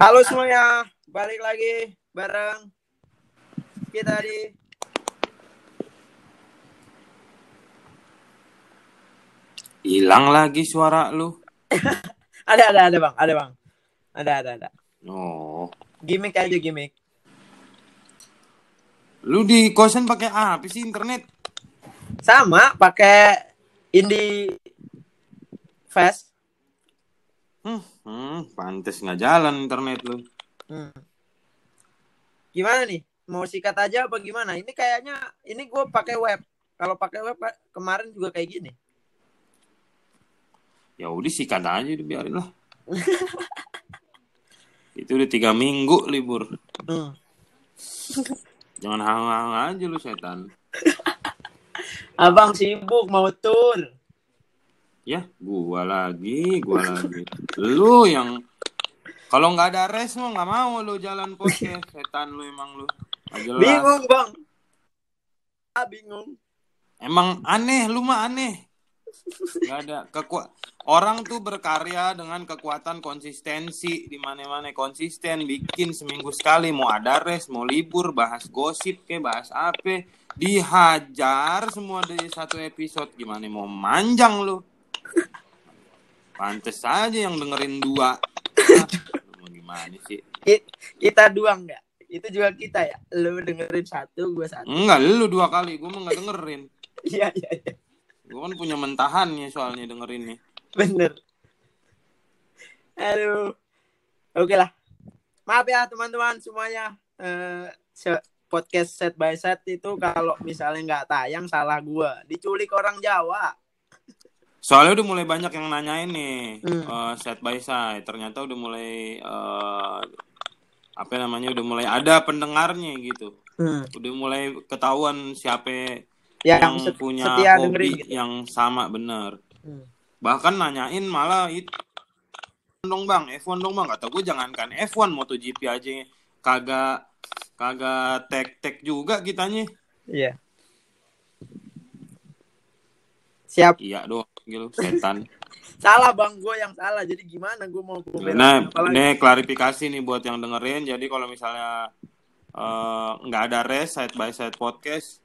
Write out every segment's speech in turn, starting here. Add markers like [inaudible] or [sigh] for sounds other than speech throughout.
Halo semuanya, balik lagi bareng kita di Hilang lagi suara lu. [laughs] ada ada ada bang, ada bang, ada ada ada. Oh. Gimik aja gimik. Lu di kosan pakai apa sih internet? Sama pakai Indie Fast. Hmm, hmm pantes nggak jalan internet lu. Hmm. Gimana nih? Mau sikat aja apa gimana? Ini kayaknya ini gue pakai web. Kalau pakai web kemarin juga kayak gini. Ya udah sikat aja udah biarin lah. [laughs] Itu udah tiga minggu libur. Hmm. Jangan hang-hang aja lu setan. [laughs] Abang sibuk mau tur. Ya, gua lagi, gua lagi. Lu yang kalau nggak ada res mau nggak mau lu jalan podcast. Setan lu emang lu. Nggak jelas. Bingung bang. Ah bingung. Emang aneh, lu mah aneh. Gak ada kekuat orang tuh berkarya dengan kekuatan konsistensi di mana-mana konsisten bikin seminggu sekali mau ada res mau libur bahas gosip ke bahas apa dihajar semua dari satu episode gimana mau manjang lu pantes aja yang dengerin dua. [laughs] Ah, mau gimana sih? Kita dua enggak? Itu juga kita ya? Lu dengerin satu gue satu. Enggak lu dua kali gue mah nggak dengerin. [laughs] Iya iya iya. Gue kan punya mentahannya soalnya dengerin nih. Bener. Aduh. Oke lah. Maaf ya teman-teman semuanya. Uh, podcast set by set itu kalau misalnya nggak tayang salah gua. Diculik orang Jawa soalnya udah mulai banyak yang nanyain nih hmm. uh, set by set ternyata udah mulai uh, apa namanya udah mulai ada pendengarnya gitu hmm. udah mulai ketahuan siapa yang, yang punya hobi gitu. yang sama bener hmm. bahkan nanyain malah itu dong bang F1 dong bang kata gue jangankan F1 MotoGP aja kagak kagak tek tek juga kitanya iya siap. Iya doang gitu setan. [laughs] Salah bang. Gue yang salah. Jadi gimana gue mau gue nah ini klarifikasi nih buat yang dengerin. Jadi kalau misalnya nggak uh, ada res side by side podcast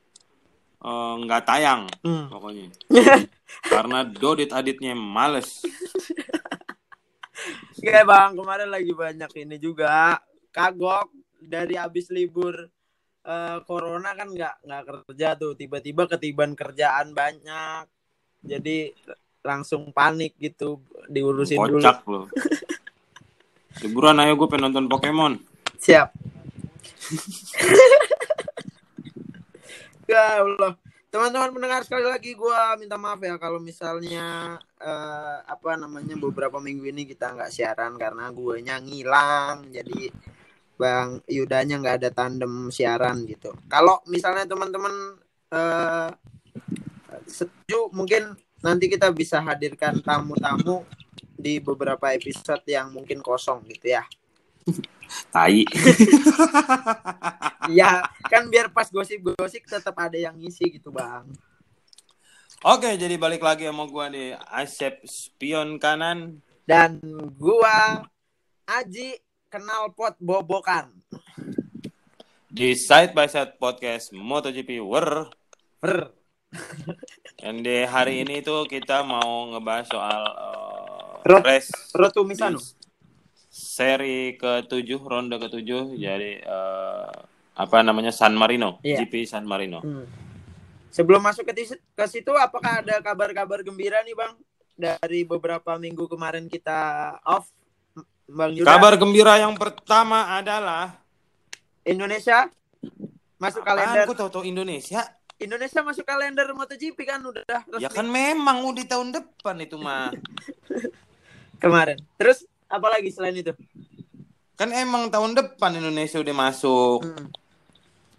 nggak uh, tayang hmm. pokoknya. [laughs] Karena dodit aditnya males. [laughs] Oke bang, kemarin lagi banyak ini juga. Kagok dari habis libur uh, corona kan nggak nggak kerja tuh, tiba-tiba ketiban kerjaan banyak, jadi langsung panik gitu diurusin Kocak dulu. Liburan ayo gue pengen nonton Pokemon. Siap. [laughs] ya Allah teman-teman mendengar sekali lagi gue minta maaf ya kalau misalnya uh, apa namanya beberapa minggu ini kita nggak siaran karena gue ngilang jadi bang Yudanya nggak ada tandem siaran gitu kalau misalnya teman-teman uh, setuju mungkin nanti kita bisa hadirkan tamu-tamu di beberapa episode yang mungkin kosong gitu ya [laughs] Tai. [laughs] ya, kan biar pas gosip-gosip tetap ada yang ngisi gitu, Bang. Oke, jadi balik lagi sama gua di Asep Spion kanan dan gua Aji kenal pot bobokan. Di side by side podcast MotoGP Wer. Wer. Dan di hari ini tuh kita mau ngebahas soal uh, race Road to Misano seri ke-7 ronde ke-7 jadi uh, apa namanya San Marino yeah. GP San Marino. Hmm. Sebelum masuk ke, ke situ apakah ada kabar-kabar gembira nih Bang dari beberapa minggu kemarin kita off Bang Yuda? Kabar gembira yang pertama adalah Indonesia masuk Apaan? kalender. Aku tahu-tahu Indonesia. Indonesia masuk kalender MotoGP kan udah resmi. Ya kan memang udah tahun depan itu mah. [laughs] Kemarin. Terus apalagi selain itu kan emang tahun depan Indonesia udah masuk hmm.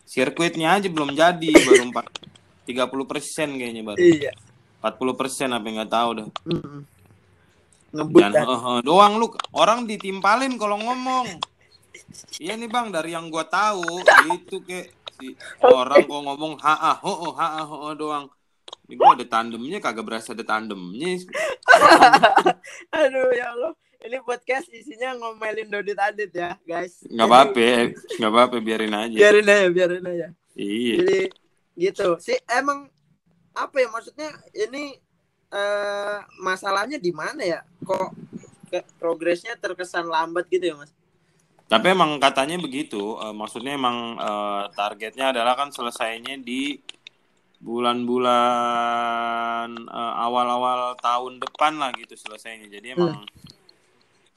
sirkuitnya aja belum jadi baru empat tiga puluh persen kayaknya baru iya empat puluh persen apa nggak tahu dah hmm. ngebut Dan, uh, uh, doang lu orang ditimpalin kalau ngomong iya nih bang dari yang gua tahu itu kayak si orang kok ngomong ha ah ho ha ah ho doang ini gua ada tandemnya kagak berasa ada tandemnya [laughs] aduh ya Allah ini podcast isinya ngomelin Dodit Adit ya, guys. Nggak apa-apa, nggak apa-apa, biarin aja. Biarin aja, biarin aja. Iya. Jadi gitu. Si emang apa ya maksudnya ini eh, masalahnya di mana ya? Kok progresnya terkesan lambat gitu ya, Mas? Tapi emang katanya begitu, uh, maksudnya emang uh, targetnya adalah kan selesainya di bulan-bulan uh, awal-awal tahun depan lah gitu selesainya. Jadi emang hmm.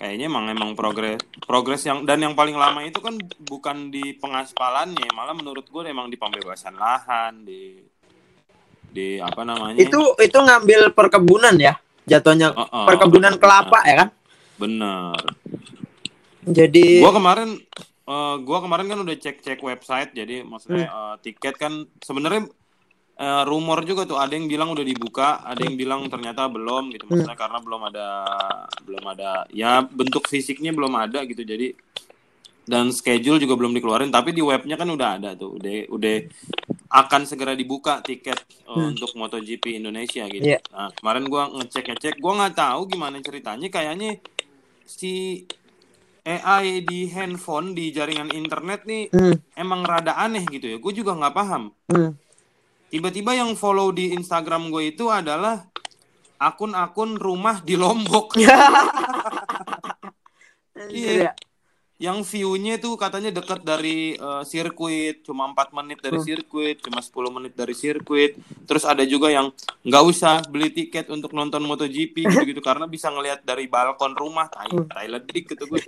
kayaknya emang emang progres progres yang dan yang paling lama itu kan bukan di pengaspalannya, malah menurut gue emang di pembebasan lahan di di apa namanya? Itu itu ngambil perkebunan ya, jatuhnya uh, uh, perkebunan kelapa ya kan? Bener. Jadi gua kemarin uh, gua kemarin kan udah cek-cek website jadi maksudnya hmm. uh, tiket kan sebenarnya uh, rumor juga tuh ada yang bilang udah dibuka, ada yang bilang ternyata belum gitu. Maksudnya hmm. karena belum ada belum ada ya bentuk fisiknya belum ada gitu. Jadi dan schedule juga belum dikeluarin tapi di webnya kan udah ada tuh udah udah akan segera dibuka tiket uh, hmm. untuk MotoGP Indonesia gitu. Yeah. Nah, kemarin gua ngecek-ngecek, gua nggak tahu gimana ceritanya kayaknya si AI di handphone di jaringan internet nih hmm. emang rada aneh gitu ya. Gue juga nggak paham. Hmm tiba-tiba yang follow di Instagram gue itu adalah akun-akun rumah di Lombok. [laughs] iya. Yang view-nya tuh katanya dekat dari uh, sirkuit, cuma 4 menit dari hmm. sirkuit, cuma 10 menit dari sirkuit. Terus ada juga yang nggak usah beli tiket untuk nonton MotoGP [laughs] gitu-gitu karena bisa ngelihat dari balkon rumah. Tai, hmm. tai ledik gitu gue.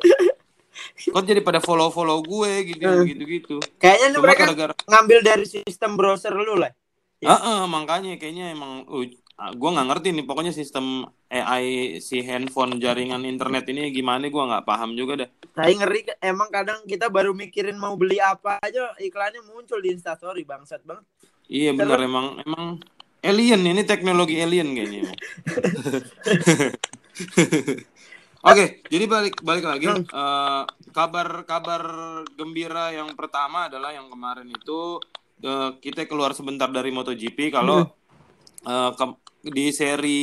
Kok jadi pada follow-follow gue gitu hmm. gitu gitu. Kayaknya mereka gara -gara... ngambil dari sistem browser lu lah. Ya. Uh, uh, makanya kayaknya emang uh, gue nggak ngerti nih pokoknya sistem AI si handphone jaringan internet ini gimana gue nggak paham juga dah. Tapi ngeri emang kadang kita baru mikirin mau beli apa aja iklannya muncul di Instastory bangsat banget. Iya benar emang emang alien ini teknologi alien kayaknya. [laughs] Oke, okay, jadi balik balik lagi hmm. uh, kabar kabar gembira yang pertama adalah yang kemarin itu uh, kita keluar sebentar dari MotoGP kalau hmm. uh, ke, di seri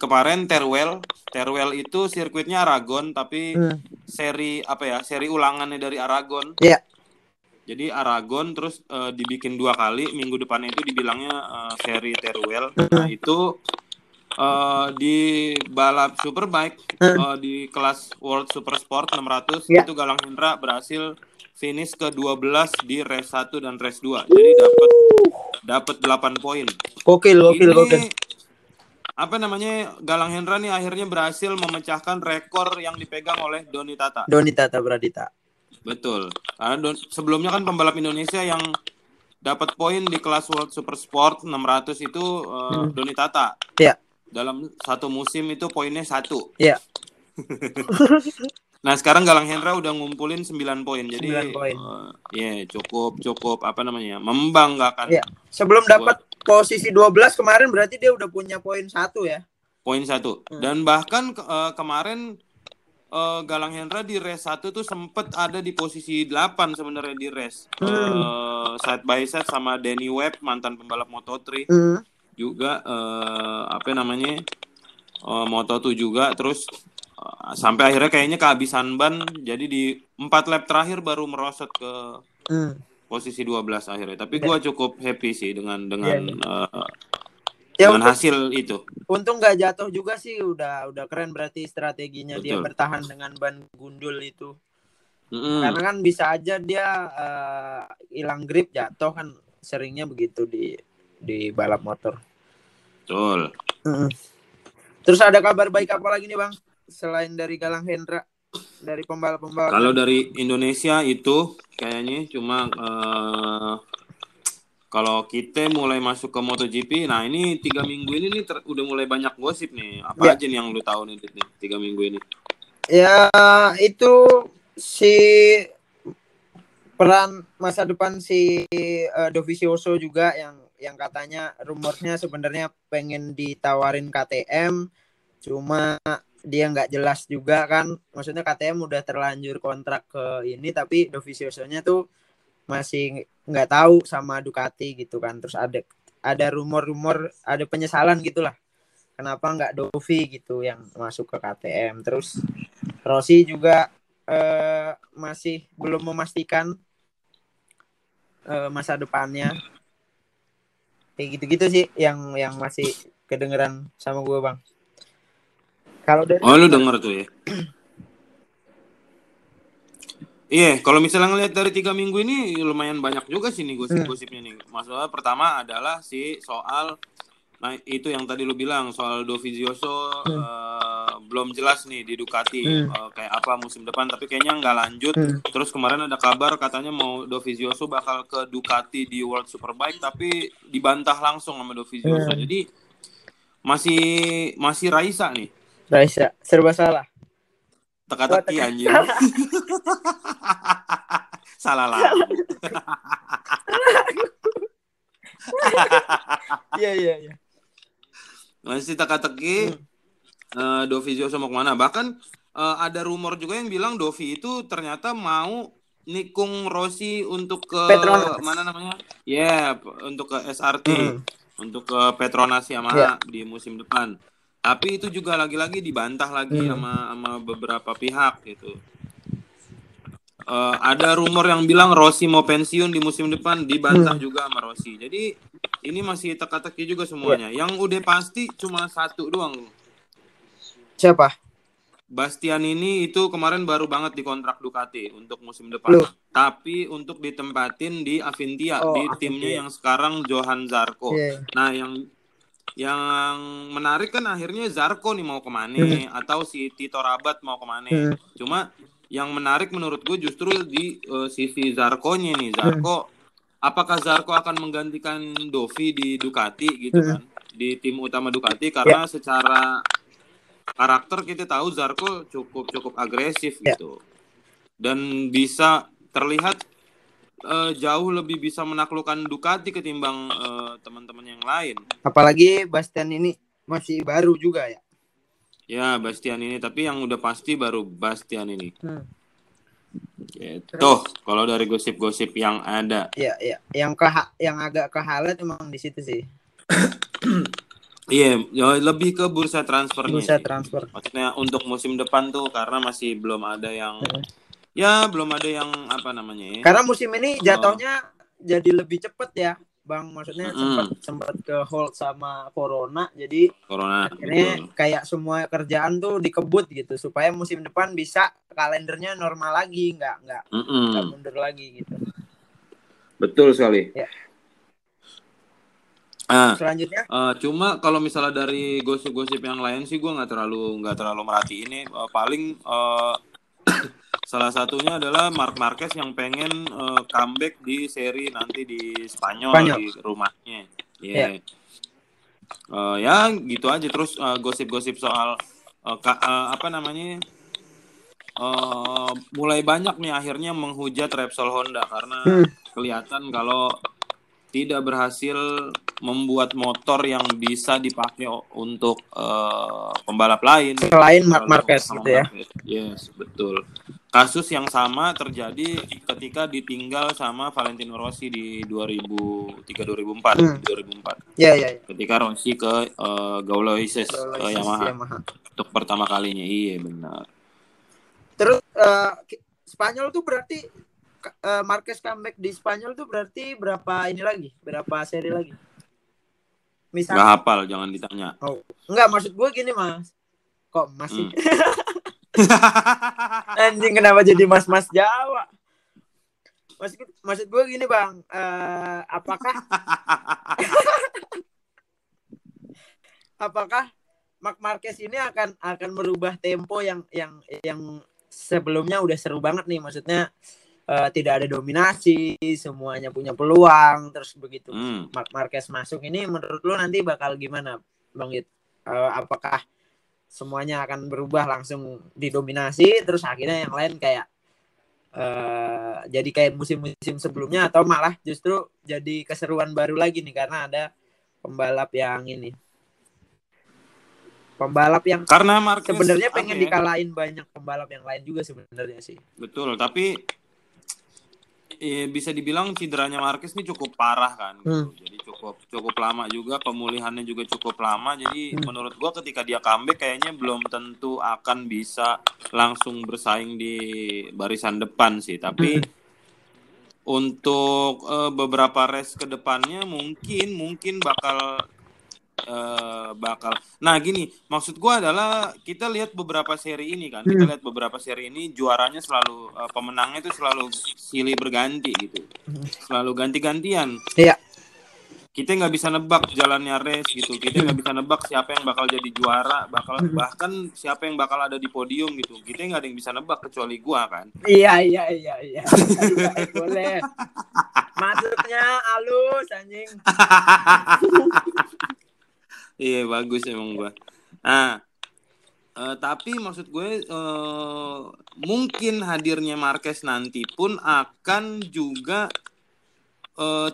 kemarin Terwell Terwell itu sirkuitnya Aragon tapi hmm. seri apa ya seri ulangannya dari Aragon yeah. jadi Aragon terus uh, dibikin dua kali minggu depannya itu dibilangnya uh, seri Terwell hmm. nah itu uh, di balap superbike hmm. uh, di kelas World Super Sport 600 yeah. itu Galang Hendra berhasil finish ke-12 di race 1 dan race 2. Jadi dapat dapat 8 poin. Oke, oke, oke. Apa namanya? Galang Hendra nih akhirnya berhasil memecahkan rekor yang dipegang oleh Doni Tata. Doni Tata Bradita. Betul. Karena don, sebelumnya kan pembalap Indonesia yang dapat poin di kelas World Super Sport 600 itu uh, hmm. Doni Tata. Iya. Dalam satu musim itu poinnya satu. Iya. [laughs] Nah, sekarang Galang Hendra udah ngumpulin 9 poin. Jadi poin. Uh, ya yeah, cukup cukup apa namanya? membanggakan. Yeah. Sebelum dapat posisi 12 kemarin berarti dia udah punya poin satu ya. Poin satu. Hmm. Dan bahkan uh, kemarin uh, Galang Hendra di race satu tuh sempet ada di posisi 8 sebenarnya di race. Hmm. Uh, side by side sama Danny Webb mantan pembalap Moto3. Hmm. Juga uh, apa namanya? Uh, Moto2 juga terus sampai akhirnya kayaknya kehabisan ban jadi di empat lap terakhir baru merosot ke hmm. posisi 12 akhirnya tapi gue cukup happy sih dengan dengan yeah. uh, ya, dengan hasil itu untung nggak jatuh juga sih udah udah keren berarti strateginya Betul. dia bertahan dengan ban gundul itu mm karena kan bisa aja dia uh, hilang grip jatuh kan seringnya begitu di di balap motor Betul. Mm Terus ada kabar baik apa lagi nih bang? Selain dari Galang Hendra dari pembalap-pembalap? Kalau dari Indonesia itu kayaknya cuma uh, kalau kita mulai masuk ke MotoGP, nah ini tiga minggu ini nih ter, udah mulai banyak gosip nih. Apa ya. aja nih yang lu tahu nih, nih tiga minggu ini? Ya itu si peran masa depan si uh, Dovizioso juga yang yang katanya rumornya sebenarnya pengen ditawarin KTM cuma dia nggak jelas juga kan. Maksudnya KTM udah terlanjur kontrak ke ini tapi Dovizioso-nya tuh masih nggak tahu sama Ducati gitu kan. Terus ada ada rumor-rumor ada penyesalan gitulah. Kenapa nggak Dovi gitu yang masuk ke KTM terus Rossi juga uh, masih belum memastikan uh, masa depannya. Kayak gitu-gitu sih yang yang masih kedengeran sama gue bang kalau dari oh lu denger tuh ya Iya, kalau misalnya ngelihat dari tiga minggu ini lumayan banyak juga sih nih gosip-gosipnya nih. Masalah pertama adalah si soal Nah itu yang tadi lu bilang soal Dovizioso hmm. uh, belum jelas nih di Ducati hmm. uh, kayak apa musim depan tapi kayaknya nggak lanjut. Hmm. Terus kemarin ada kabar katanya mau Dovizioso bakal ke Ducati di World Superbike tapi dibantah langsung sama Dovizioso. Hmm. Jadi masih masih Raisa nih. Raisa serba salah. Teka-teki anjir. [laughs] salah lah. [laughs] Iya iya iya masih teka-teki hmm. uh, Dovizio sama ke mana bahkan uh, ada rumor juga yang bilang Dovi itu ternyata mau nikung Rossi untuk ke Petronas. mana namanya ya yeah, untuk ke SRT hmm. untuk ke Petronas Yamaha yeah. di musim depan tapi itu juga lagi-lagi dibantah lagi hmm. sama sama beberapa pihak gitu uh, ada rumor yang bilang Rossi mau pensiun di musim depan dibantah hmm. juga sama Rossi jadi ini masih teka-teki juga semuanya. Ya. Yang udah pasti cuma satu doang. Siapa? Bastian ini itu kemarin baru banget di kontrak Ducati untuk musim depan. Loh. Tapi untuk ditempatin di Avintia oh, di Avintia. timnya yang sekarang Johan Zarco. Yeah. Nah, yang yang menarik kan akhirnya Zarco nih mau ke mana hmm. atau si Tito Rabat mau ke mana. Hmm. Cuma yang menarik menurut gue justru di uh, sisi Zarko-nya nih. Zarko hmm apakah Zarko akan menggantikan Dovi di Ducati gitu hmm. kan di tim utama Ducati karena yeah. secara karakter kita tahu Zarko cukup cukup agresif yeah. gitu dan bisa terlihat uh, jauh lebih bisa menaklukkan Ducati ketimbang uh, teman-teman yang lain apalagi Bastian ini masih baru juga ya ya Bastian ini tapi yang udah pasti baru Bastian ini hmm Gitu. Kalau dari gosip-gosip yang ada. Iya, iya. Yang ke yang agak kehalat emang di situ sih. [clears throat] Iya, yeah, lebih ke bursa transfer Bursa transfer. Maksudnya untuk musim depan tuh karena masih belum ada yang ya belum ada yang apa namanya ya. Karena musim ini jatuhnya oh. jadi lebih cepet ya. Bang maksudnya mm. sempat sempat ke hold sama corona jadi corona akhirnya betul. kayak semua kerjaan tuh dikebut gitu supaya musim depan bisa kalendernya normal lagi nggak nggak mm -mm. nggak mundur lagi gitu betul sekali ya. Ah, selanjutnya uh, cuma kalau misalnya dari gosip-gosip yang lain sih gue nggak terlalu nggak terlalu merhati ini uh, paling uh, Salah satunya adalah Mark Marquez yang pengen uh, comeback di seri nanti di Spanyol, Spanyol. di rumahnya. Iya. Yeah. Yeah. Uh, ya gitu aja terus uh, gosip-gosip soal uh, ka, uh, apa namanya uh, mulai banyak nih akhirnya menghujat Repsol Honda karena hmm. kelihatan kalau tidak berhasil membuat motor yang bisa dipakai untuk uh, pembalap lain selain Mark Marquez gitu ya. Yes, betul. Kasus yang sama terjadi ketika ditinggal sama Valentino Rossi di 2003 2004 hmm. 2004. Ya, ya, ya. Ketika Rossi ke uh, Gauloises ke Yamaha. Yamaha untuk pertama kalinya. Iya, benar. Terus uh, Spanyol tuh berarti uh, Marquez comeback di Spanyol tuh berarti berapa ini lagi? Berapa seri lagi? Misalnya, Gak hafal, jangan ditanya. Oh, enggak maksud gue gini mas. Kok masih? Hmm. [laughs] Anjing kenapa jadi mas-mas Jawa? Maksud, maksud gue gini bang, uh, apakah [laughs] apakah Mark Marquez ini akan akan merubah tempo yang yang yang sebelumnya udah seru banget nih, maksudnya uh, tidak ada dominasi, semuanya punya peluang, terus begitu hmm. Mark Marquez masuk ini menurut lu nanti bakal gimana, Bang It? Uh, apakah semuanya akan berubah langsung didominasi, terus akhirnya yang lain kayak uh, jadi kayak musim-musim sebelumnya atau malah justru jadi keseruan baru lagi nih karena ada pembalap yang ini pembalap yang karena sebenarnya pengen okay. dikalahin banyak pembalap yang lain juga sebenarnya sih betul tapi eh, bisa dibilang cederanya Marquez ini cukup parah kan gitu. hmm. jadi cukup cukup lama juga pemulihannya juga cukup lama jadi hmm. menurut gua ketika dia comeback kayaknya belum tentu akan bisa langsung bersaing di barisan depan sih tapi hmm. untuk uh, beberapa race ke depannya mungkin mungkin bakal uh, bakal. Nah gini, maksud gue adalah kita lihat beberapa seri ini kan, kita hmm. lihat beberapa seri ini juaranya selalu uh, pemenangnya itu selalu silih berganti gitu, selalu ganti-gantian. Iya. Kita nggak bisa nebak jalannya race gitu, kita nggak bisa nebak siapa yang bakal jadi juara, bakal hmm. bahkan siapa yang bakal ada di podium gitu. Kita nggak ada yang bisa nebak kecuali gua kan. Iya iya iya iya. Boleh. Masuknya halus anjing. [laughs] iya bagus emang gua. Nah uh, tapi maksud gue uh, mungkin hadirnya Marquez nanti pun akan juga uh,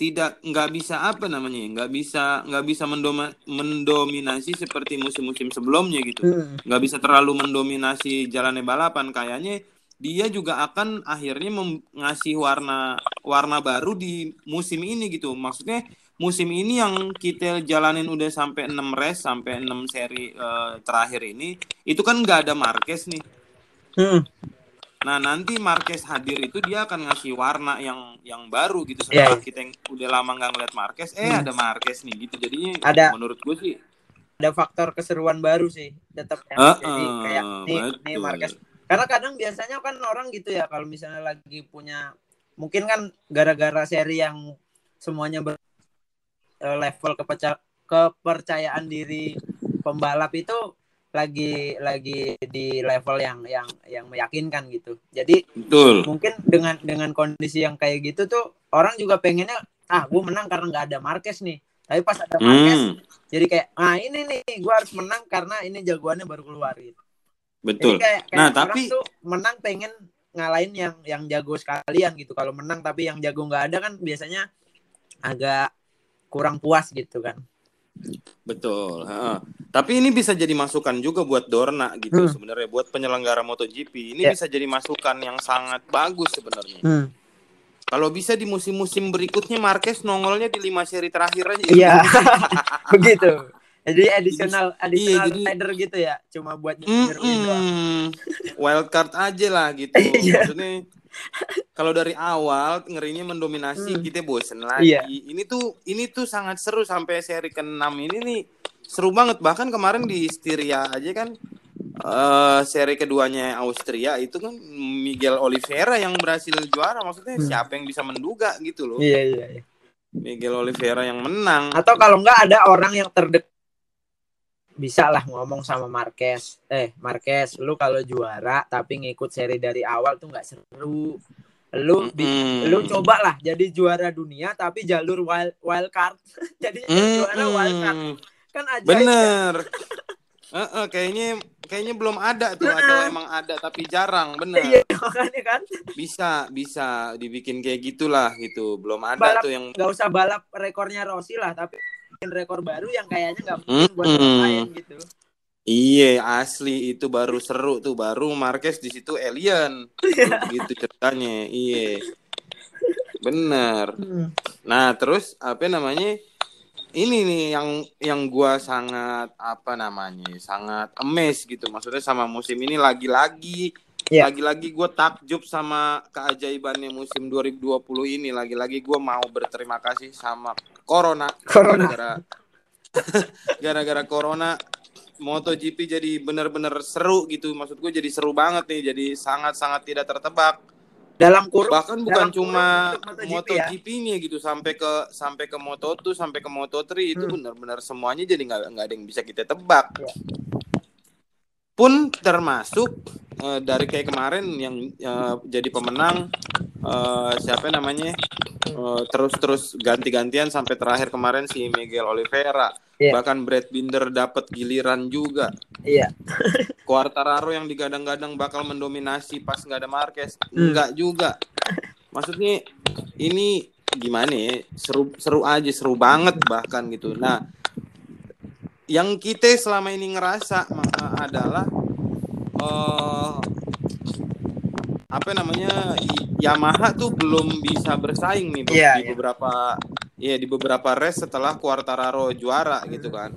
tidak nggak bisa apa namanya nggak bisa nggak bisa mendoma, mendominasi seperti musim-musim sebelumnya gitu. Hmm. nggak bisa terlalu mendominasi jalannya balapan. Kayaknya dia juga akan akhirnya ngasih warna warna baru di musim ini gitu. Maksudnya musim ini yang kita jalanin udah sampai 6 race sampai 6 seri uh, terakhir ini itu kan nggak ada Marquez nih. Hmm. Nah nanti Marquez hadir itu dia akan ngasih warna yang yang baru gitu setelah yeah. kita yang udah lama nggak ngeliat Marquez, eh hmm. ada Marquez nih gitu jadinya ada, menurut gue sih ada faktor keseruan baru sih tetap ya. uh, jadi kayak nih, nih Marquez karena kadang biasanya kan orang gitu ya kalau misalnya lagi punya mungkin kan gara-gara seri yang semuanya ber level kepercayaan kepercayaan diri pembalap itu lagi lagi di level yang yang yang meyakinkan gitu. Jadi Betul. mungkin dengan dengan kondisi yang kayak gitu tuh orang juga pengennya ah gue menang karena nggak ada Marquez nih. Tapi pas ada Marquez hmm. jadi kayak ah ini nih gue harus menang karena ini jagoannya baru keluar gitu. Betul. Jadi kayak, kayak nah tapi tuh menang pengen ngalahin yang yang jago sekalian gitu. Kalau menang tapi yang jago nggak ada kan biasanya agak kurang puas gitu kan. Betul. Ha. Tapi ini bisa jadi masukan juga buat Dorna gitu hmm. sebenarnya buat penyelenggara MotoGP. Ini yeah. bisa jadi masukan yang sangat bagus sebenarnya. Hmm. Kalau bisa di musim-musim berikutnya Marquez nongolnya di lima seri terakhir aja. Iya. [laughs] Begitu. Jadi additional additional iya, jadi, rider gitu ya, cuma buat mm, mm, Wild card aja lah gitu. [laughs] Iya. Maksudnya kalau dari awal ngerinya mendominasi hmm. kita bosen lagi. Yeah. Ini tuh ini tuh sangat seru sampai seri ke-6 ini nih seru banget bahkan kemarin di Styria aja kan uh, seri keduanya Austria itu kan Miguel Oliveira yang berhasil juara maksudnya hmm. siapa yang bisa menduga gitu loh. Iya iya iya. Miguel Oliveira yang menang. Atau kalau enggak ada orang yang terdekat bisa lah ngomong sama Marquez. Eh Marquez lu kalau juara tapi ngikut seri dari awal tuh nggak seru. Lu mm. lu coba lah jadi juara dunia tapi jalur wild wild card. [laughs] Jadi mm. juara wild card. Kan aja bener. Uh, uh, kayaknya kayaknya belum ada tuh atau emang ada tapi jarang bener. Iya makanya kan. Bisa bisa dibikin kayak gitulah gitu. Belum ada balap, tuh yang nggak usah balap rekornya Rossi lah tapi rekor baru yang kayaknya nggak mungkin buat orang lain gitu. Iya asli itu baru seru tuh baru Marquez di situ alien. Gitu ceritanya iya. Bener. Hmm. nah terus apa namanya ini nih yang yang gua sangat apa namanya sangat emes gitu. Maksudnya sama musim ini lagi-lagi yeah. lagi-lagi gue takjub sama keajaibannya musim 2020 ini. Lagi-lagi gue mau berterima kasih sama corona corona [laughs] gara-gara corona MotoGP jadi benar-benar seru gitu maksud gue jadi seru banget nih jadi sangat-sangat tidak tertebak dalam kurung bahkan bukan cuma MotoGP-nya ya? gitu sampai ke sampai ke Moto2 sampai ke Moto3 itu hmm. benar-benar semuanya jadi nggak nggak ada yang bisa kita tebak ya. pun termasuk uh, dari kayak kemarin yang uh, jadi pemenang uh, siapa namanya uh, terus terus ganti-gantian sampai terakhir kemarin si Miguel Oliveira yeah. bahkan Brad Binder dapat giliran juga iya yeah. [laughs] Quartararo yang digadang-gadang bakal mendominasi pas nggak ada Marquez hmm. nggak juga maksudnya ini gimana ya seru seru aja seru banget bahkan gitu nah yang kita selama ini ngerasa adalah uh, apa namanya Yamaha tuh belum bisa bersaing nih yeah, di yeah. beberapa ya di beberapa race setelah Quartararo juara hmm. gitu kan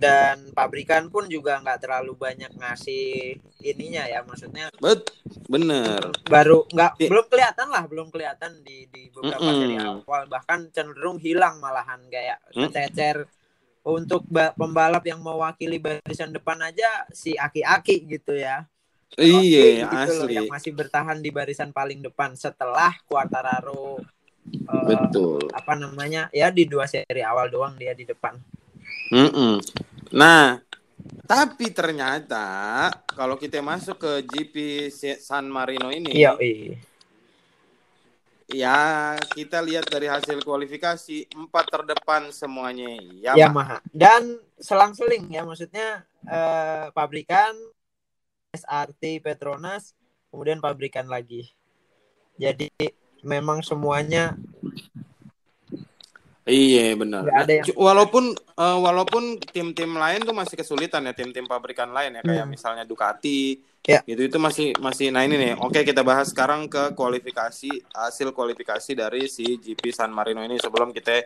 dan pabrikan pun juga nggak terlalu banyak ngasih ininya ya maksudnya bet bener baru nggak yeah. belum kelihatan lah belum kelihatan di di beberapa mm -mm. seri awal bahkan cenderung hilang malahan kayak mm. cecer untuk pembalap yang mewakili barisan depan aja si aki-aki gitu ya iya gitu asli loh, yang masih bertahan di barisan paling depan setelah Quartararo uh, betul apa namanya ya di dua seri awal doang dia di depan mm -mm. Nah, tapi ternyata kalau kita masuk ke GP San Marino ini, iya, iya. ya kita lihat dari hasil kualifikasi empat terdepan semuanya Yamaha. Yamaha. Dan selang-seling ya, maksudnya eh, pabrikan SRT Petronas, kemudian pabrikan lagi. Jadi memang semuanya Iya benar. yang... Walaupun uh, walaupun tim-tim lain tuh masih kesulitan ya tim-tim pabrikan lain ya kayak hmm. misalnya Ducati ya. gitu itu masih masih nah ini nih. Oke kita bahas sekarang ke kualifikasi hasil kualifikasi dari si GP San Marino ini sebelum kita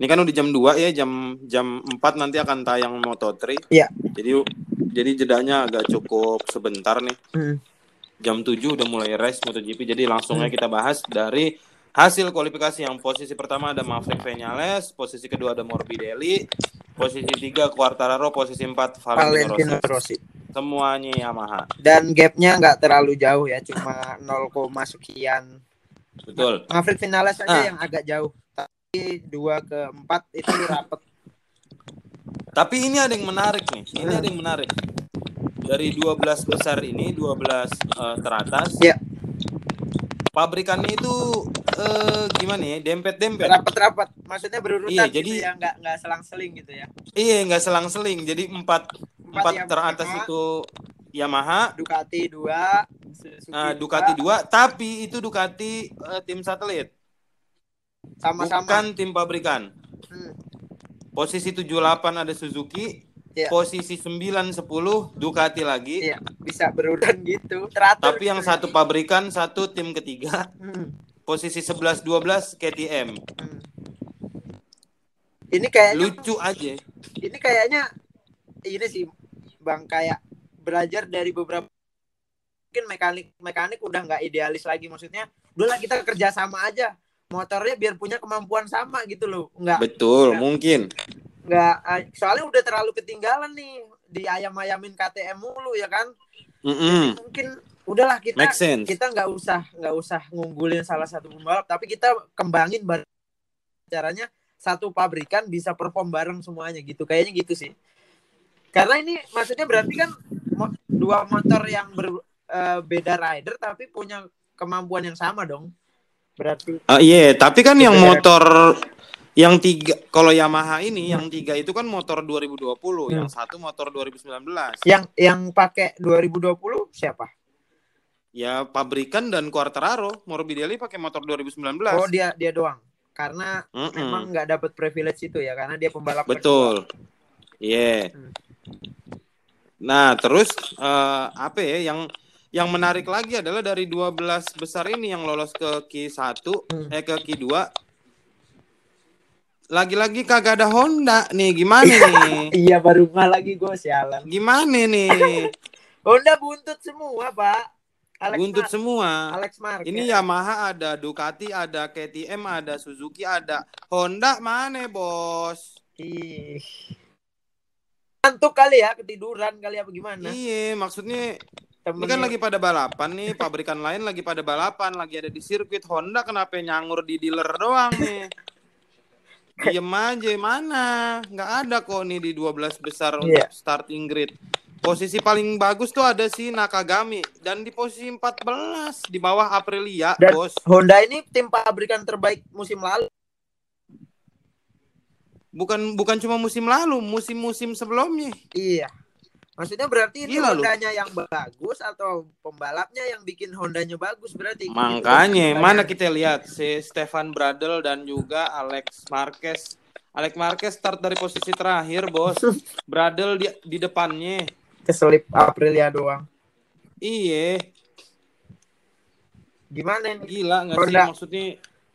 ini kan udah jam 2 ya jam jam 4 nanti akan tayang Moto3. Iya. Jadi jadi jedanya agak cukup sebentar nih. Hmm. Jam 7 udah mulai race MotoGP jadi langsungnya hmm. kita bahas dari Hasil kualifikasi yang posisi pertama ada Maverick Vinales, posisi kedua ada Morbidelli, posisi tiga Quartararo, posisi empat Valentino, Valentino Rossi. Semuanya Yamaha. Dan gapnya nggak terlalu jauh ya, cuma 0, sekian. Betul. Maverick Vinales aja ah. yang agak jauh, dua ke empat itu rapet. Tapi ini ada yang menarik nih, ini ada yang menarik. Dari 12 besar ini, 12 uh, teratas. Ya. pabrikannya itu eh, gimana ya dempet-dempet. Rapat-rapat maksudnya berurutan iya, gitu jadi ya nggak nggak selang-seling gitu ya? Iya nggak selang-seling. Jadi empat empat, empat teratas itu Yamaha. Ducati dua Suzuki uh, Ducati dua tapi itu Ducati uh, tim satelit sama-sama bukan tim pabrikan hmm. posisi 78 ada Suzuki yeah. posisi 9 10 Ducati lagi. Iya, bisa berurutan gitu. Teratur. Tapi yang satu pabrikan, satu tim ketiga. Hmm. Posisi 11 12 KTM. Hmm. Ini kayaknya lucu aja. Ini kayaknya ini sih Bang kayak belajar dari beberapa mungkin mekanik mekanik udah nggak idealis lagi maksudnya dulu kita kerja sama aja motornya biar punya kemampuan sama gitu loh. Nggak betul enggak, mungkin. nggak ah, soalnya udah terlalu ketinggalan nih di ayam-ayamin KTM mulu ya kan? Mm -hmm. mungkin udahlah kita kita nggak usah nggak usah ngunggulin salah satu pembalap tapi kita kembangin caranya satu pabrikan bisa perform bareng semuanya gitu. Kayaknya gitu sih. Karena ini maksudnya berarti kan dua motor yang berbeda uh, rider tapi punya kemampuan yang sama dong berarti uh, iya yeah. tapi kan yang motor yang tiga kalau Yamaha ini hmm. yang tiga itu kan motor 2020, hmm. yang satu motor 2019. Yang yang pakai 2020 siapa? Ya pabrikan dan Quartararo, Morbidelli pakai motor 2019. Oh dia dia doang. Karena mm -mm. memang nggak dapat privilege itu ya, karena dia pembalap. Betul. Iya. Yeah. Hmm. Nah terus uh, apa ya yang yang menarik lagi adalah dari 12 besar ini yang lolos ke Q1 hmm. eh ke Q2 lagi-lagi kagak ada Honda nih gimana nih? [laughs] Iya baru nggak lagi gue sialan. Gimana nih? [laughs] Honda buntut semua pak. Alex buntut Mar semua. Alex Marquez ini Yamaha ada Ducati ada KTM ada Suzuki ada. Honda mana bos? Ih. Ngantuk kali ya ketiduran kali apa gimana? Iya maksudnya Temennya. Ini kan lagi pada balapan nih, pabrikan lain lagi pada balapan, lagi ada di sirkuit Honda kenapa nyangur di dealer doang nih? Diem aja mana? Nggak ada kok nih di 12 besar untuk yeah. starting grid. Posisi paling bagus tuh ada si Nakagami dan di posisi 14 di bawah Aprilia, dan Bos. Honda ini tim pabrikan terbaik musim lalu. Bukan bukan cuma musim lalu, musim-musim sebelumnya. Iya. Maksudnya berarti ini Gila Hondanya lu. yang bagus atau pembalapnya yang bikin Hondanya bagus berarti. Makanya gitu. mana kita lihat si Stefan Bradl dan juga Alex Marquez. Alex Marquez start dari posisi terakhir, Bos. [laughs] Bradl di, di depannya. Keselip Aprilia doang. Iya. Gimana nih? Gila nggak sih maksudnya?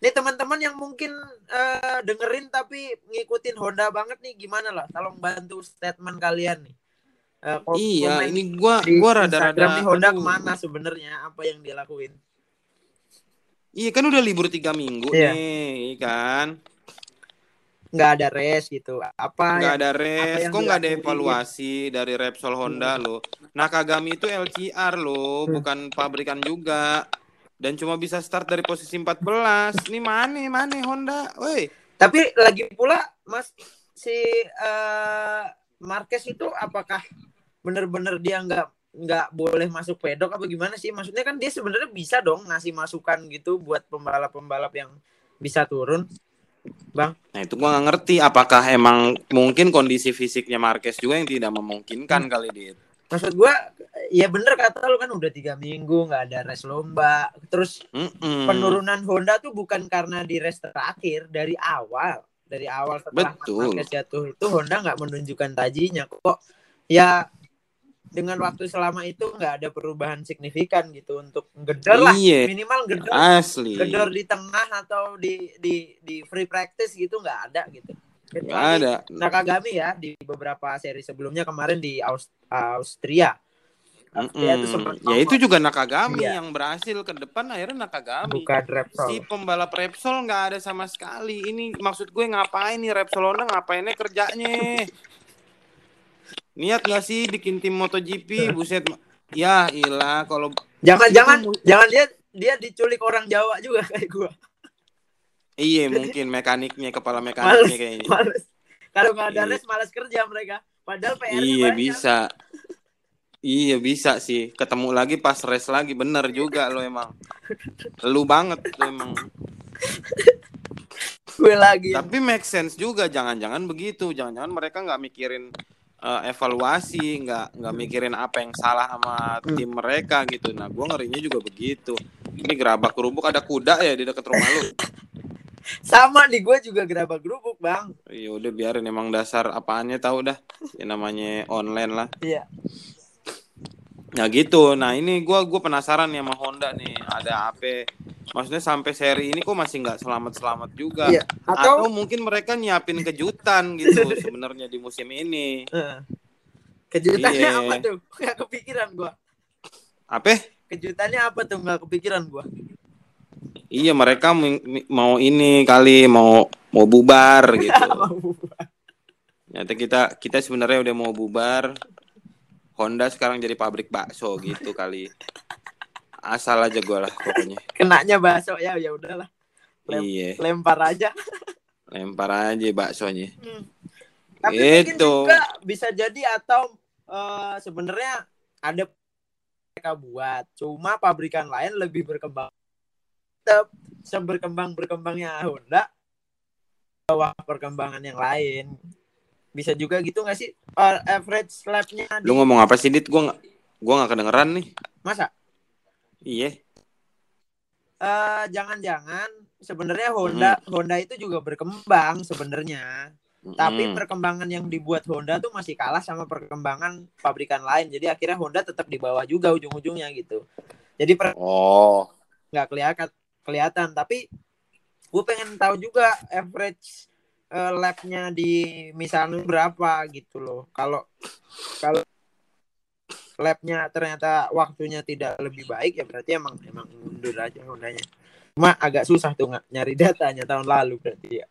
Nih teman-teman yang mungkin uh, dengerin tapi ngikutin Honda banget nih gimana lah? Tolong bantu statement kalian nih. Uh, iya, ini gua gua rada-rada Honda ke mana sebenarnya? Apa yang dia lakuin? Iya kan udah libur tiga minggu iya. nih, kan? nggak ada res gitu apa nggak ada res kok nggak ada evaluasi dari Repsol Honda hmm. lo Nakagami itu LCR lo hmm. bukan pabrikan juga dan cuma bisa start dari posisi 14 ini mana mana Honda woi tapi lagi pula Mas si uh, Marquez itu apakah bener-bener dia nggak nggak boleh masuk pedok apa gimana sih maksudnya kan dia sebenarnya bisa dong ngasih masukan gitu buat pembalap-pembalap yang bisa turun Bang. Nah itu gua nggak ngerti apakah emang mungkin kondisi fisiknya Marquez juga yang tidak memungkinkan hmm. kali dia. Maksud gua ya bener kata lu kan udah tiga minggu nggak ada race lomba. Terus Mm-mm. penurunan Honda tuh bukan karena di race terakhir dari awal dari awal setelah Betul. Marquez jatuh itu Honda nggak menunjukkan tajinya kok. Ya dengan waktu selama itu nggak ada perubahan signifikan gitu untuk gedor lah Iye. minimal gedor asli gedor di tengah atau di di di free practice gitu nggak ada gitu nggak ada Nakagami ya di beberapa seri sebelumnya kemarin di Aust Austria Mm -mm. ya itu juga Nakagami iya. yang berhasil ke depan akhirnya Nakagami. Bukan Repsol. Si pembalap Repsol nggak ada sama sekali. Ini maksud gue ngapain nih Repsol Honda ngapainnya kerjanya? Niat gak sih bikin tim MotoGP? Buset. Ya, ilah kalau Jangan jangan jangan dia dia diculik orang Jawa juga kayak gua. Iya, [laughs] mungkin mekaniknya kepala mekaniknya males, kayaknya. Males. Kalau nggak ada les malas kerja mereka. Padahal PR Iya, banyak. bisa. Iya bisa sih ketemu lagi pas race lagi bener juga lo emang lu banget lo emang [laughs] gue lagi tapi make sense juga jangan-jangan begitu jangan-jangan mereka nggak mikirin uh, evaluasi nggak nggak mikirin apa yang salah sama hmm. tim mereka gitu. Nah gue ngerinya juga begitu. Ini gerabak kerubuk ada kuda ya di dekat rumah lu. [laughs] Sama di gue juga gerabak kerubuk bang. Iya udah biarin emang dasar apaannya tahu dah. Ya namanya online lah. Iya Ya gitu. Nah ini gue gue penasaran nih sama Honda nih. Ada apa? Maksudnya sampai seri ini kok masih nggak selamat selamat juga? Iya. Atau... Atau mungkin mereka nyiapin kejutan gitu [laughs] sebenarnya di musim ini. Kejutannya iya. apa tuh? Gak kepikiran gue. Apa? Kejutannya apa tuh? Gak kepikiran gue. Iya mereka mau ini kali mau mau bubar gitu. [laughs] Nyata kita kita sebenarnya udah mau bubar Honda sekarang jadi pabrik bakso gitu kali. Asal aja gue lah pokoknya. Kenanya bakso ya ya udahlah. Lem iya. Lempar aja. Lempar aja baksonya. Hmm. Tapi itu. mungkin juga bisa jadi atau uh, sebenarnya ada mereka buat. Cuma pabrikan lain lebih berkembang. Tetap seberkembang berkembangnya Honda bawah perkembangan yang lain bisa juga gitu gak sih? Uh, average lapnya di... lu ngomong apa sih dit? Gue nggak gue nggak kedengeran nih. Masa? Iya. Uh, jangan-jangan sebenarnya Honda hmm. Honda itu juga berkembang sebenarnya. Hmm. tapi perkembangan yang dibuat Honda tuh masih kalah sama perkembangan pabrikan lain. Jadi akhirnya Honda tetap di bawah juga ujung-ujungnya gitu. Jadi per... oh. nggak kelihatan kelihatan. Tapi gue pengen tahu juga average uh, labnya di misalnya berapa gitu loh. Kalau kalau labnya ternyata waktunya tidak lebih baik ya berarti emang emang mundur aja Hondanya. Cuma agak susah tuh nggak nyari datanya tahun lalu berarti ya.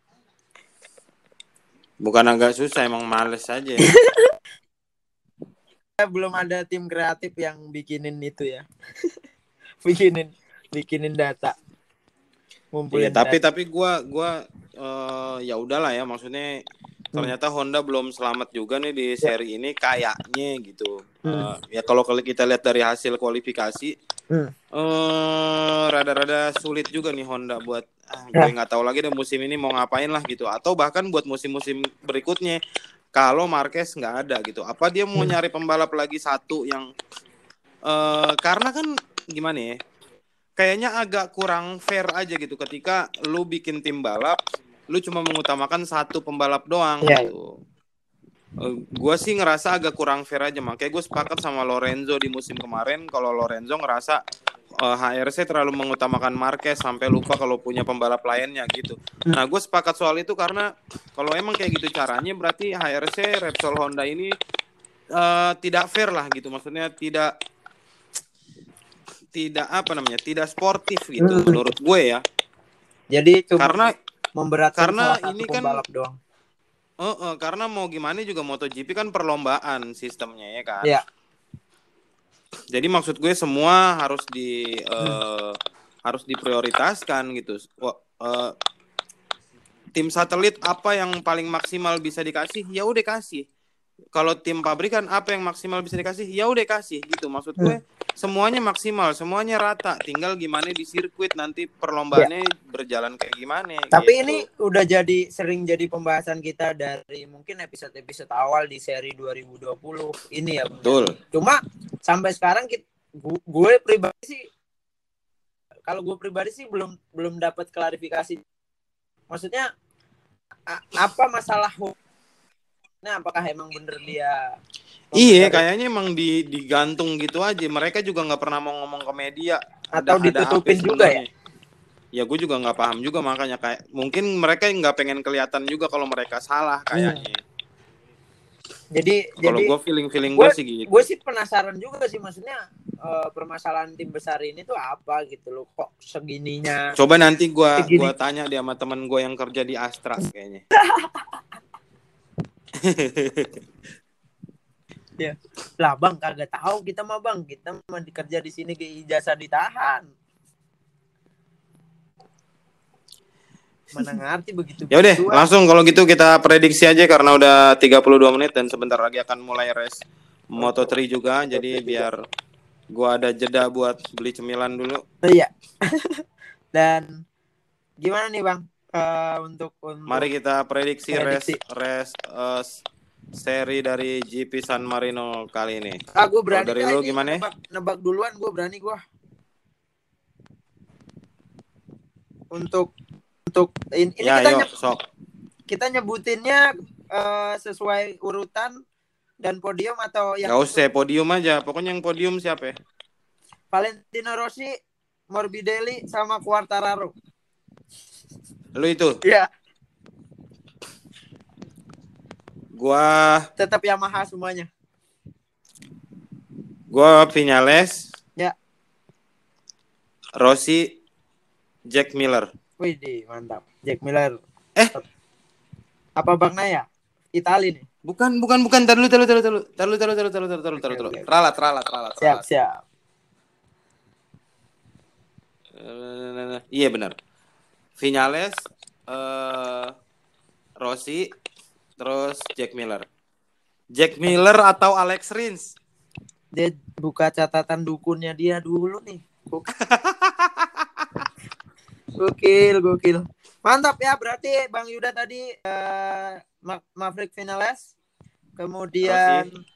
Bukan agak susah emang males aja. Ya. [laughs] Belum ada tim kreatif yang bikinin itu ya. [laughs] bikinin bikinin data. Iya, tapi tapi gua gua uh, ya udahlah ya maksudnya ternyata Honda belum selamat juga nih di ya. seri ini kayaknya gitu. Hmm. Uh, ya kalau kita lihat dari hasil kualifikasi hmm. uh, rada-rada sulit juga nih Honda buat ah, ya. gue nggak tahu lagi deh musim ini mau ngapain lah gitu atau bahkan buat musim-musim berikutnya kalau Marquez nggak ada gitu. Apa dia mau hmm. nyari pembalap lagi satu yang uh, karena kan gimana ya? Kayaknya agak kurang fair aja gitu ketika lu bikin tim balap lu cuma mengutamakan satu pembalap doang yeah. gitu. Uh, eh, gue sih ngerasa agak kurang fair aja makanya gue sepakat sama Lorenzo di musim kemarin kalau Lorenzo ngerasa uh, eh, HRC terlalu mengutamakan Marquez sampai lupa kalau punya pembalap lainnya gitu. Nah, gue sepakat soal itu karena kalau emang kayak gitu caranya berarti HRC Repsol Honda ini uh, tidak fair lah gitu. Maksudnya tidak tidak apa namanya? tidak sportif gitu hmm. menurut gue ya. Jadi cuma karena memberatkan karena ini kan doang. Uh, uh, karena mau gimana juga MotoGP kan perlombaan sistemnya ya kan. Iya. Jadi maksud gue semua harus di uh, hmm. harus diprioritaskan gitu. Uh, tim satelit apa yang paling maksimal bisa dikasih? Ya udah kasih kalau tim pabrikan apa yang maksimal bisa dikasih ya udah kasih gitu maksud gue hmm. semuanya maksimal semuanya rata tinggal gimana di sirkuit nanti perlombaannya ya. berjalan kayak gimana tapi gitu. ini udah jadi sering jadi pembahasan kita dari mungkin episode-episode awal di seri 2020 ini ya betul cuma sampai sekarang kita, gue, gue pribadi sih kalau gue pribadi sih belum belum dapat klarifikasi maksudnya apa masalah Nah, apakah emang bener dia Iya, kayaknya emang di, digantung gitu aja. Mereka juga nggak pernah mau ngomong ke media. Atau ada, ditutupin ada juga ya? Ya, gue juga nggak paham juga makanya kayak mungkin mereka nggak pengen kelihatan juga kalau mereka salah kayaknya. Hmm. Jadi, kalau gue feeling feeling gue sih gitu. Gue sih penasaran juga sih, maksudnya uh, permasalahan tim besar ini tuh apa gitu loh, kok segininya. Coba nanti gue gua tanya dia sama temen gue yang kerja di Astra kayaknya. [laughs] [laughs] ya. Lah bang kagak tahu kita mah bang. Kita mah dikerja di sini ke ijazah ditahan. Mana ngerti begitu? Ya udah langsung kalau gitu kita prediksi aja karena udah 32 menit dan sebentar lagi akan mulai race Moto3 juga. Jadi biar gua ada jeda buat beli cemilan dulu. Iya. [laughs] Dan gimana nih bang uh, untuk, untuk mari kita prediksi, prediksi. race race uh, seri dari GP San Marino kali ini. Ah, gue berani. dari lu gimana? Nebak, nebak duluan, gue berani gue. Untuk untuk ini, ya, kita yuk, nyeb, sok. kita nyebutinnya uh, sesuai urutan dan podium atau yang Gak usah podium aja, pokoknya yang podium siapa ya? Valentino Rossi, Morbidelli sama Quartararo. Lu itu? Iya. Gua tetap Yamaha semuanya. Gua Vinales. Ya. Rossi, Jack Miller. Wih, mantap. Jack Miller. Eh, apa Bang Naya? Itali nih. Bukan, bukan, bukan. Taruh, taruh, taruh, taruh, taruh, taruh, taruh, taruh, taruh, taruh, taruh. Ralat, ralat, ralat. Siap, siap. Iya benar. Vinales, uh, Rossi, terus Jack Miller. Jack Miller atau Alex Rins? Dia buka catatan dukunnya dia dulu nih. Gokil, gokil. Mantap ya, berarti Bang Yuda tadi uh, Maverick Vinales, kemudian Rossi.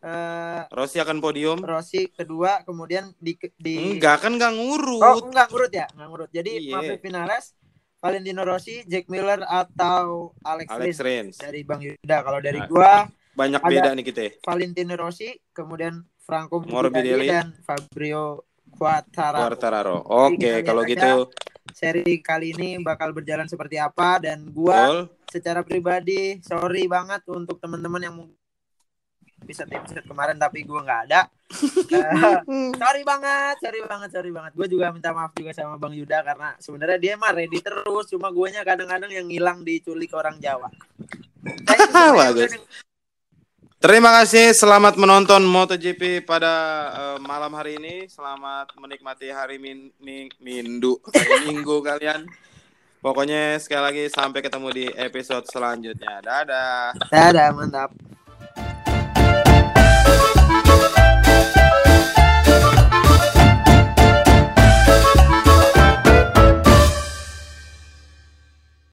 Uh, Rossi akan podium. Rossi kedua, kemudian di, di... enggak kan enggak ngurut. Oh, enggak ngurut ya, enggak ngurut. Jadi Iye. Maverick Vinales, Valentino Rossi, Jack Miller atau Alex, Alex Rins. Dari Bang Yuda. Kalau dari nah, gua banyak beda nih kita. Valentino Rossi, kemudian Franco Morbidelli dan Fabio Quartararo. Quartararo. Oke, okay, kalau gitu seri kali ini bakal berjalan seperti apa dan gua Betul. secara pribadi sorry banget untuk teman-teman yang bisa episode kemarin tapi gue nggak ada. uh, [laughs] sorry banget, sorry banget, sorry banget. Gue juga minta maaf juga sama Bang Yuda karena sebenarnya dia mah ready terus, cuma gue nya kadang-kadang yang hilang diculik orang Jawa. [laughs] Bagus. Terima kasih, selamat menonton MotoGP pada uh, malam hari ini. Selamat menikmati hari min, min, mindu, hari [laughs] minggu kalian. Pokoknya sekali lagi sampai ketemu di episode selanjutnya. Dadah. Dadah, mantap.